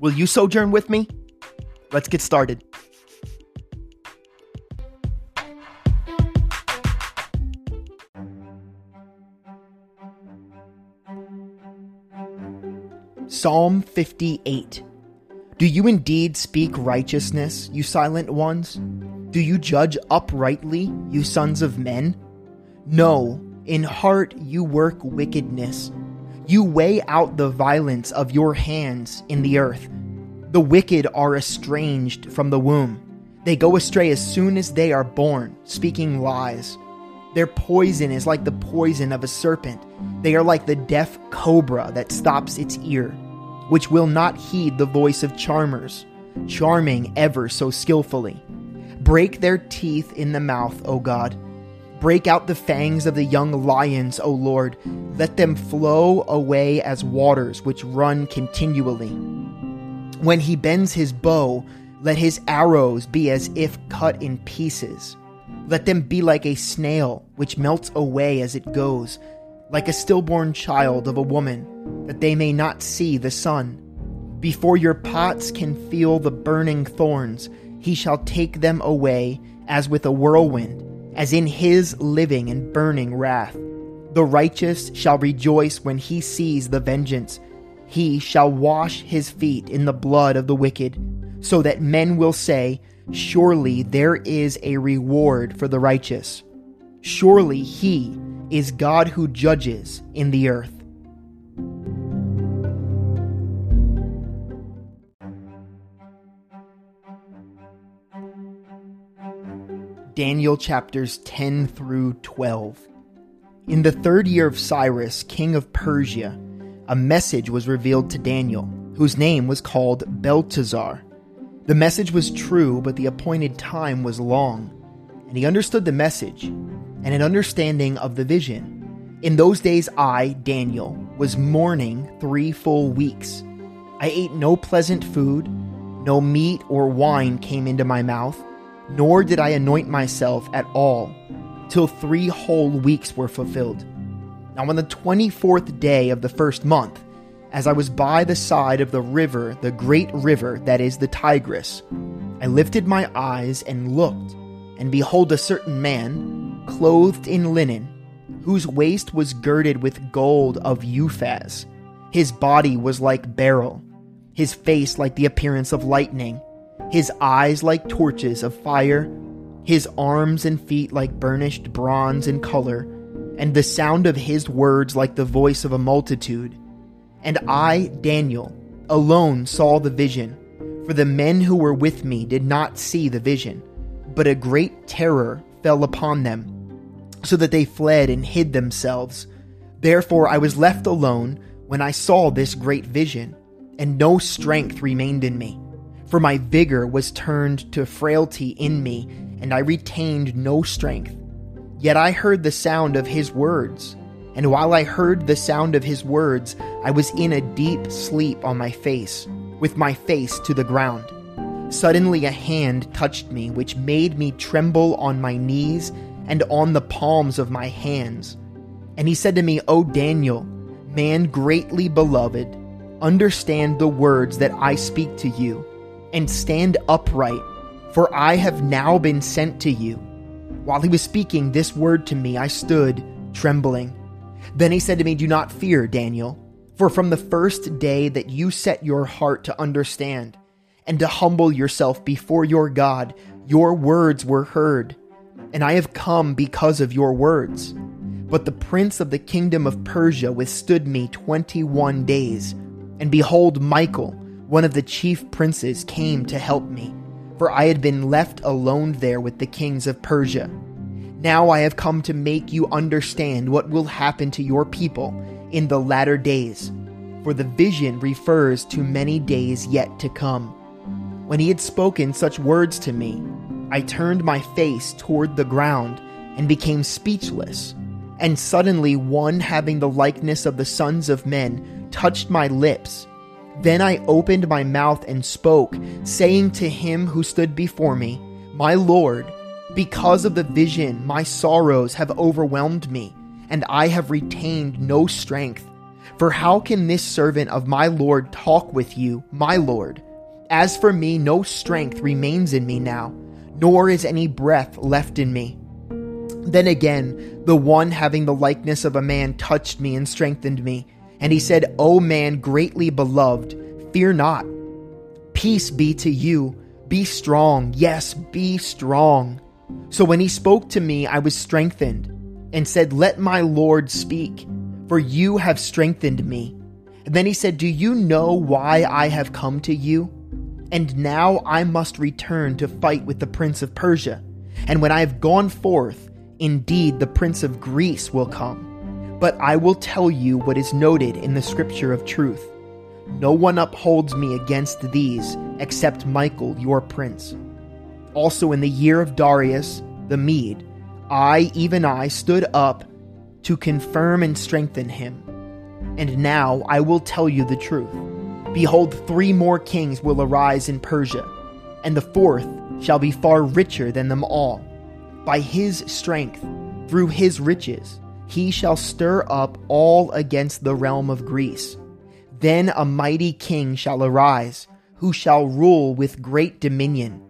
Will you sojourn with me? Let's get started. Psalm 58 Do you indeed speak righteousness, you silent ones? Do you judge uprightly, you sons of men? No, in heart you work wickedness. You weigh out the violence of your hands in the earth. The wicked are estranged from the womb. They go astray as soon as they are born, speaking lies. Their poison is like the poison of a serpent. They are like the deaf cobra that stops its ear, which will not heed the voice of charmers, charming ever so skillfully. Break their teeth in the mouth, O God. Break out the fangs of the young lions, O Lord. Let them flow away as waters which run continually. When he bends his bow, let his arrows be as if cut in pieces. Let them be like a snail which melts away as it goes, like a stillborn child of a woman, that they may not see the sun. Before your pots can feel the burning thorns, he shall take them away as with a whirlwind, as in his living and burning wrath. The righteous shall rejoice when he sees the vengeance. He shall wash his feet in the blood of the wicked, so that men will say, Surely there is a reward for the righteous. Surely he is God who judges in the earth. Daniel chapters 10 through 12. In the third year of Cyrus, king of Persia, a message was revealed to Daniel, whose name was called Belteshazzar. The message was true, but the appointed time was long. And he understood the message and an understanding of the vision. In those days, I, Daniel, was mourning three full weeks. I ate no pleasant food, no meat or wine came into my mouth nor did I anoint myself at all, till three whole weeks were fulfilled. Now, on the twenty fourth day of the first month, as I was by the side of the river, the great river that is the Tigris, I lifted my eyes and looked, and behold, a certain man, clothed in linen, whose waist was girded with gold of Uphaz. His body was like beryl, his face like the appearance of lightning his eyes like torches of fire, his arms and feet like burnished bronze in color, and the sound of his words like the voice of a multitude. And I, Daniel, alone saw the vision, for the men who were with me did not see the vision, but a great terror fell upon them, so that they fled and hid themselves. Therefore I was left alone when I saw this great vision, and no strength remained in me for my vigor was turned to frailty in me, and I retained no strength. Yet I heard the sound of his words, and while I heard the sound of his words, I was in a deep sleep on my face, with my face to the ground. Suddenly a hand touched me, which made me tremble on my knees and on the palms of my hands. And he said to me, O Daniel, man greatly beloved, understand the words that I speak to you and stand upright, for I have now been sent to you. While he was speaking this word to me, I stood trembling. Then he said to me, Do not fear, Daniel, for from the first day that you set your heart to understand and to humble yourself before your God, your words were heard, and I have come because of your words. But the prince of the kingdom of Persia withstood me twenty one days, and behold, Michael, one of the chief princes came to help me, for I had been left alone there with the kings of Persia. Now I have come to make you understand what will happen to your people in the latter days, for the vision refers to many days yet to come. When he had spoken such words to me, I turned my face toward the ground and became speechless. And suddenly one having the likeness of the sons of men touched my lips. Then I opened my mouth and spoke, saying to him who stood before me, My Lord, because of the vision, my sorrows have overwhelmed me, and I have retained no strength. For how can this servant of my Lord talk with you, my Lord? As for me, no strength remains in me now, nor is any breath left in me. Then again, the one having the likeness of a man touched me and strengthened me. And he said, O man greatly beloved, fear not. Peace be to you. Be strong. Yes, be strong. So when he spoke to me, I was strengthened and said, Let my Lord speak, for you have strengthened me. And then he said, Do you know why I have come to you? And now I must return to fight with the prince of Persia. And when I have gone forth, indeed the prince of Greece will come. But I will tell you what is noted in the scripture of truth. No one upholds me against these except Michael, your prince. Also, in the year of Darius the Mede, I, even I, stood up to confirm and strengthen him. And now I will tell you the truth. Behold, three more kings will arise in Persia, and the fourth shall be far richer than them all. By his strength, through his riches, he shall stir up all against the realm of Greece. Then a mighty king shall arise, who shall rule with great dominion,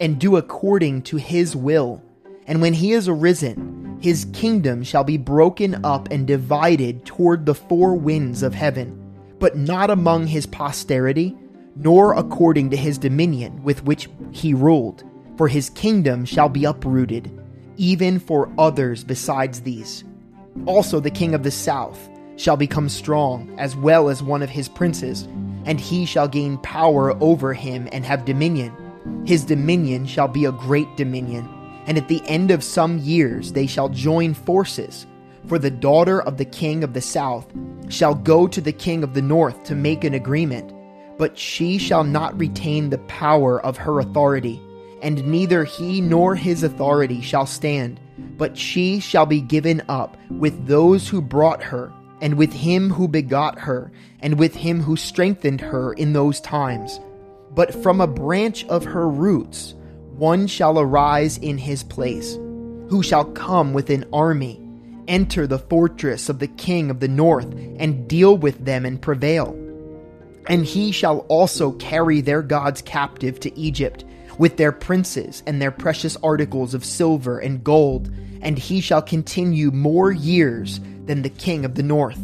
and do according to his will. And when he is arisen, his kingdom shall be broken up and divided toward the four winds of heaven but not among his posterity, nor according to his dominion with which he ruled. For his kingdom shall be uprooted, even for others besides these. Also, the king of the south shall become strong, as well as one of his princes, and he shall gain power over him and have dominion. His dominion shall be a great dominion, and at the end of some years they shall join forces for the daughter of the king of the south shall go to the king of the north to make an agreement, but she shall not retain the power of her authority, and neither he nor his authority shall stand, but she shall be given up with those who brought her, and with him who begot her, and with him who strengthened her in those times. But from a branch of her roots one shall arise in his place, who shall come with an army enter the fortress of the king of the north and deal with them and prevail. And he shall also carry their gods captive to Egypt with their princes and their precious articles of silver and gold, and he shall continue more years than the king of the north.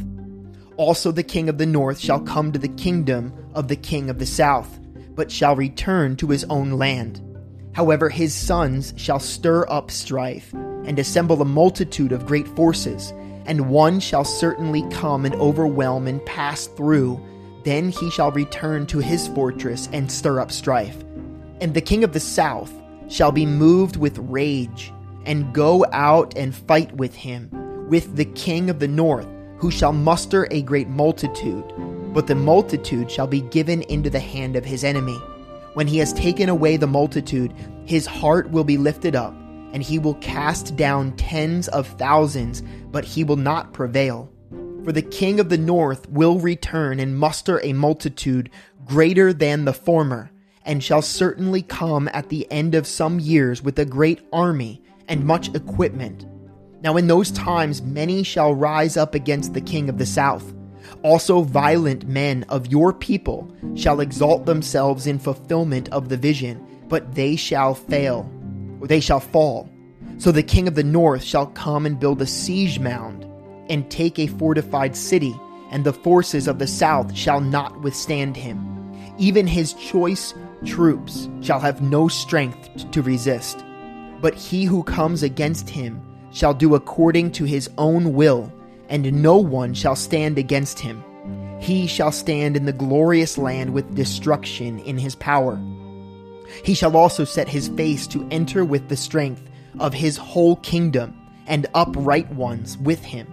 Also, the king of the north shall come to the kingdom of the king of the south, but shall return to his own land. However, his sons shall stir up strife and assemble a multitude of great forces, and one shall certainly come and overwhelm and pass through. Then he shall return to his fortress and stir up strife. And the king of the south shall be moved with rage, and go out and fight with him, with the king of the north, who shall muster a great multitude. But the multitude shall be given into the hand of his enemy when he has taken away the multitude, his heart will be lifted up, and he will cast down tens of thousands, but he will not prevail. For the king of the north will return and muster a multitude greater than the former, and shall certainly come at the end of some years with a great army and much equipment. Now, in those times, many shall rise up against the king of the south also, violent men of your people shall exalt themselves in fulfillment of the vision, but they shall fail, or they shall fall. So the king of the north shall come and build a siege mound, and take a fortified city, and the forces of the south shall not withstand him. Even his choice troops shall have no strength to resist. But he who comes against him shall do according to his own will and no one shall stand against him. He shall stand in the glorious land with destruction in his power. He shall also set his face to enter with the strength of his whole kingdom, and upright ones with him.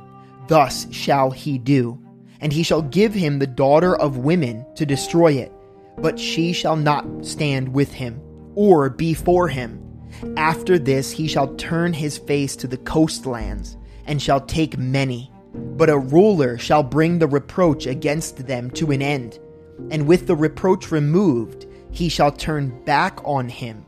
Thus shall he do. And he shall give him the daughter of women to destroy it. But she shall not stand with him, or before him. After this he shall turn his face to the coastlands, and shall take many. But a ruler shall bring the reproach against them to an end, and with the reproach removed, he shall turn back on him.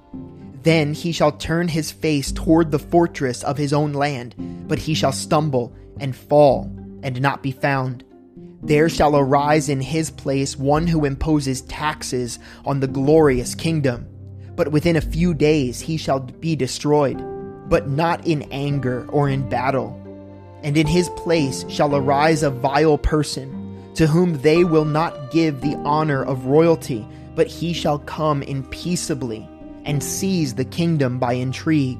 Then he shall turn his face toward the fortress of his own land, but he shall stumble and fall and not be found. There shall arise in his place one who imposes taxes on the glorious kingdom. But within a few days he shall be destroyed, but not in anger or in battle. And in his place shall arise a vile person, to whom they will not give the honor of royalty, but he shall come in peaceably and seize the kingdom by intrigue.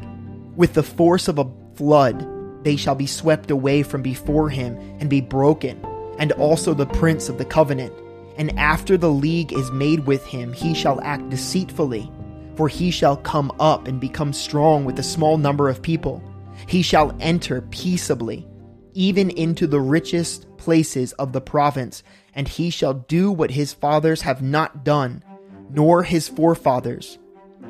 With the force of a flood, they shall be swept away from before him and be broken, and also the prince of the covenant. And after the league is made with him, he shall act deceitfully, for he shall come up and become strong with a small number of people. He shall enter peaceably, even into the richest places of the province, and he shall do what his fathers have not done, nor his forefathers.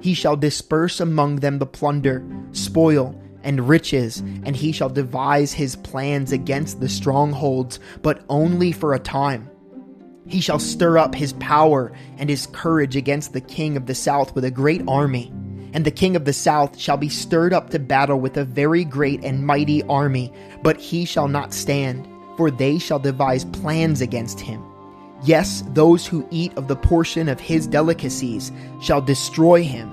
He shall disperse among them the plunder, spoil, and riches, and he shall devise his plans against the strongholds, but only for a time. He shall stir up his power and his courage against the king of the south with a great army. And the king of the south shall be stirred up to battle with a very great and mighty army, but he shall not stand, for they shall devise plans against him. Yes, those who eat of the portion of his delicacies shall destroy him.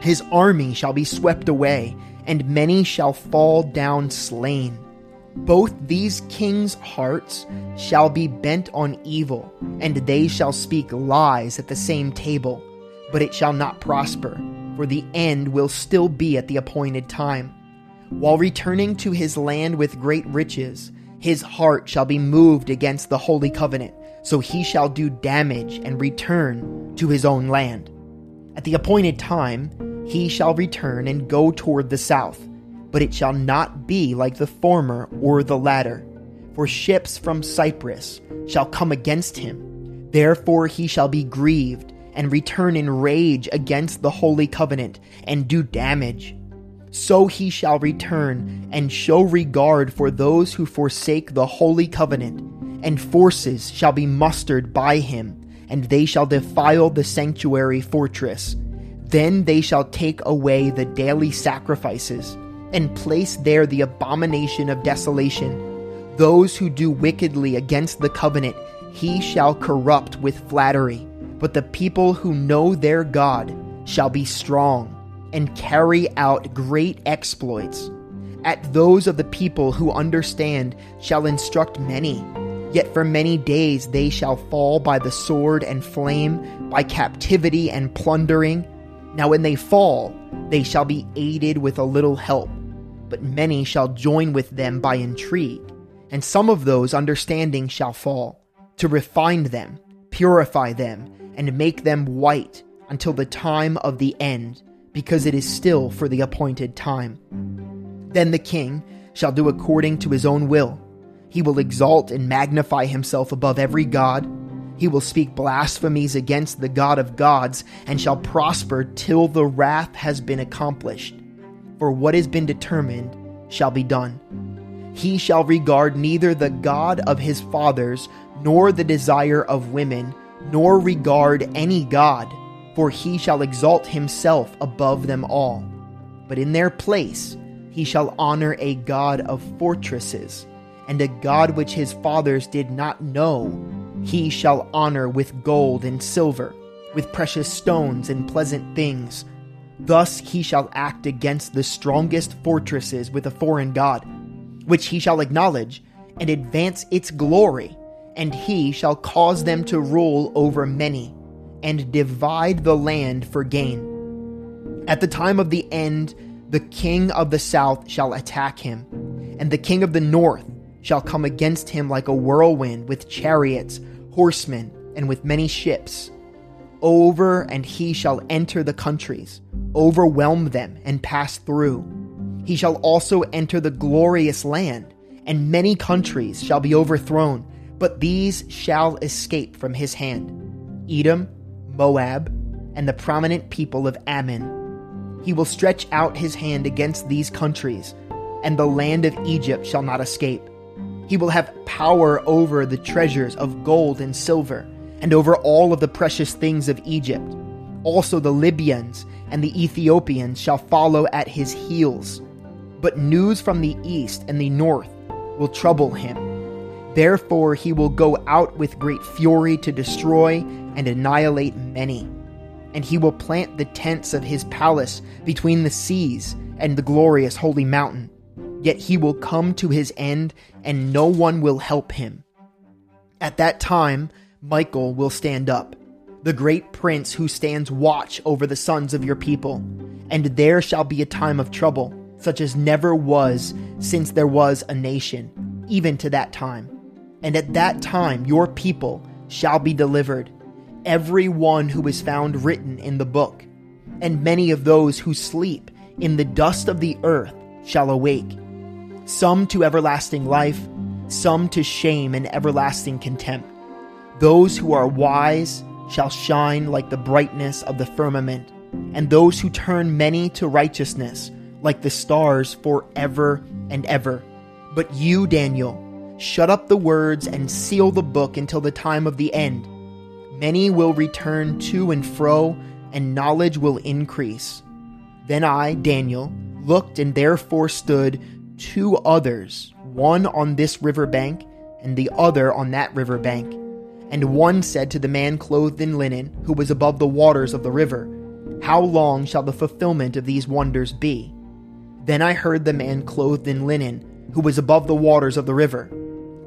His army shall be swept away, and many shall fall down slain. Both these kings' hearts shall be bent on evil, and they shall speak lies at the same table, but it shall not prosper, for the end will still be at the appointed time. While returning to his land with great riches, his heart shall be moved against the holy covenant, so he shall do damage and return to his own land. At the appointed time, he shall return and go toward the south, but it shall not be like the former or the latter. For ships from Cyprus shall come against him. Therefore he shall be grieved and return in rage against the holy covenant and do damage. So he shall return and show regard for those who forsake the holy covenant, and forces shall be mustered by him, and they shall defile the sanctuary fortress then they shall take away the daily sacrifices, and place there the abomination of desolation. Those who do wickedly against the covenant, he shall corrupt with flattery. But the people who know their God shall be strong, and carry out great exploits. At those of the people who understand shall instruct many. Yet for many days they shall fall by the sword and flame, by captivity and plundering now, when they fall, they shall be aided with a little help, but many shall join with them by intrigue, and some of those understanding shall fall, to refine them, purify them, and make them white until the time of the end, because it is still for the appointed time. Then the king shall do according to his own will. He will exalt and magnify himself above every god he will speak blasphemies against the God of gods, and shall prosper till the wrath has been accomplished. For what has been determined shall be done. He shall regard neither the God of his fathers, nor the desire of women, nor regard any God, for he shall exalt himself above them all. But in their place he shall honor a God of fortresses, and a God which his fathers did not know he shall honor with gold and silver, with precious stones and pleasant things. Thus he shall act against the strongest fortresses with a foreign god, which he shall acknowledge and advance its glory, and he shall cause them to rule over many, and divide the land for gain. At the time of the end, the king of the south shall attack him, and the king of the north shall come against him like a whirlwind with chariots, horsemen, and with many ships. Over and he shall enter the countries, overwhelm them, and pass through. He shall also enter the glorious land, and many countries shall be overthrown, but these shall escape from his hand Edom, Moab, and the prominent people of Ammon. He will stretch out his hand against these countries, and the land of Egypt shall not escape. He will have power over the treasures of gold and silver, and over all of the precious things of Egypt. Also the Libyans and the Ethiopians shall follow at his heels. But news from the east and the north will trouble him. Therefore he will go out with great fury to destroy and annihilate many. And he will plant the tents of his palace between the seas and the glorious holy mountain. Yet he will come to his end, and no one will help him. At that time, Michael will stand up, the great prince who stands watch over the sons of your people. And there shall be a time of trouble, such as never was since there was a nation, even to that time. And at that time your people shall be delivered, every one who is found written in the book. And many of those who sleep in the dust of the earth shall awake, some to everlasting life, some to shame and everlasting contempt. Those who are wise shall shine like the brightness of the firmament, and those who turn many to righteousness like the stars forever and ever. But you, Daniel, shut up the words and seal the book until the time of the end. Many will return to and fro, and knowledge will increase. Then I, Daniel, looked and therefore stood two others, one on this river bank and the other on that river bank. And one said to the man clothed in linen, who was above the waters of the river, How long shall the fulfillment of these wonders be? Then I heard the man clothed in linen, who was above the waters of the river,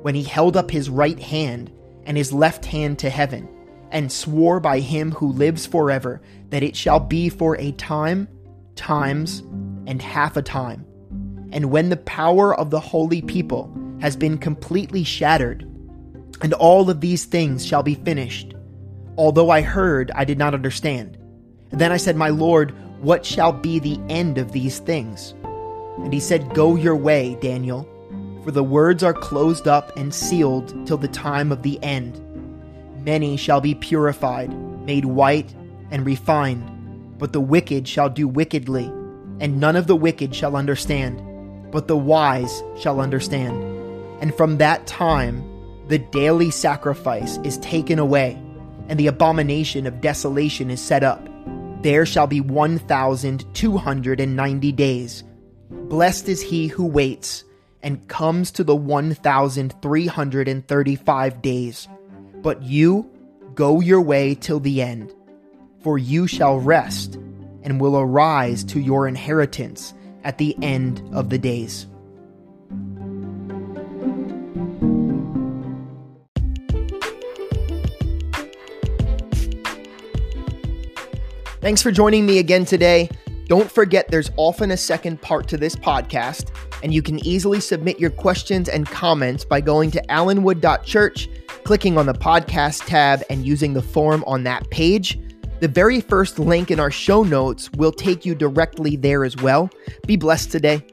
when he held up his right hand and his left hand to heaven, and swore by him who lives forever that it shall be for a time, times, and half a time. And when the power of the holy people has been completely shattered, and all of these things shall be finished. Although I heard, I did not understand. And then I said, My Lord, what shall be the end of these things? And he said, Go your way, Daniel, for the words are closed up and sealed till the time of the end. Many shall be purified, made white, and refined, but the wicked shall do wickedly, and none of the wicked shall understand, but the wise shall understand. And from that time, the daily sacrifice is taken away, and the abomination of desolation is set up. There shall be 1,290 days Blessed is he who waits and comes to the 1,335 days. But you go your way till the end, for you shall rest and will arise to your inheritance at the end of the days. Thanks for joining me again today. Don't forget there's often a second part to this podcast, and you can easily submit your questions and comments by going to allenwood.church, clicking on the podcast tab, and using the form on that page. The very first link in our show notes will take you directly there as well. Be blessed today.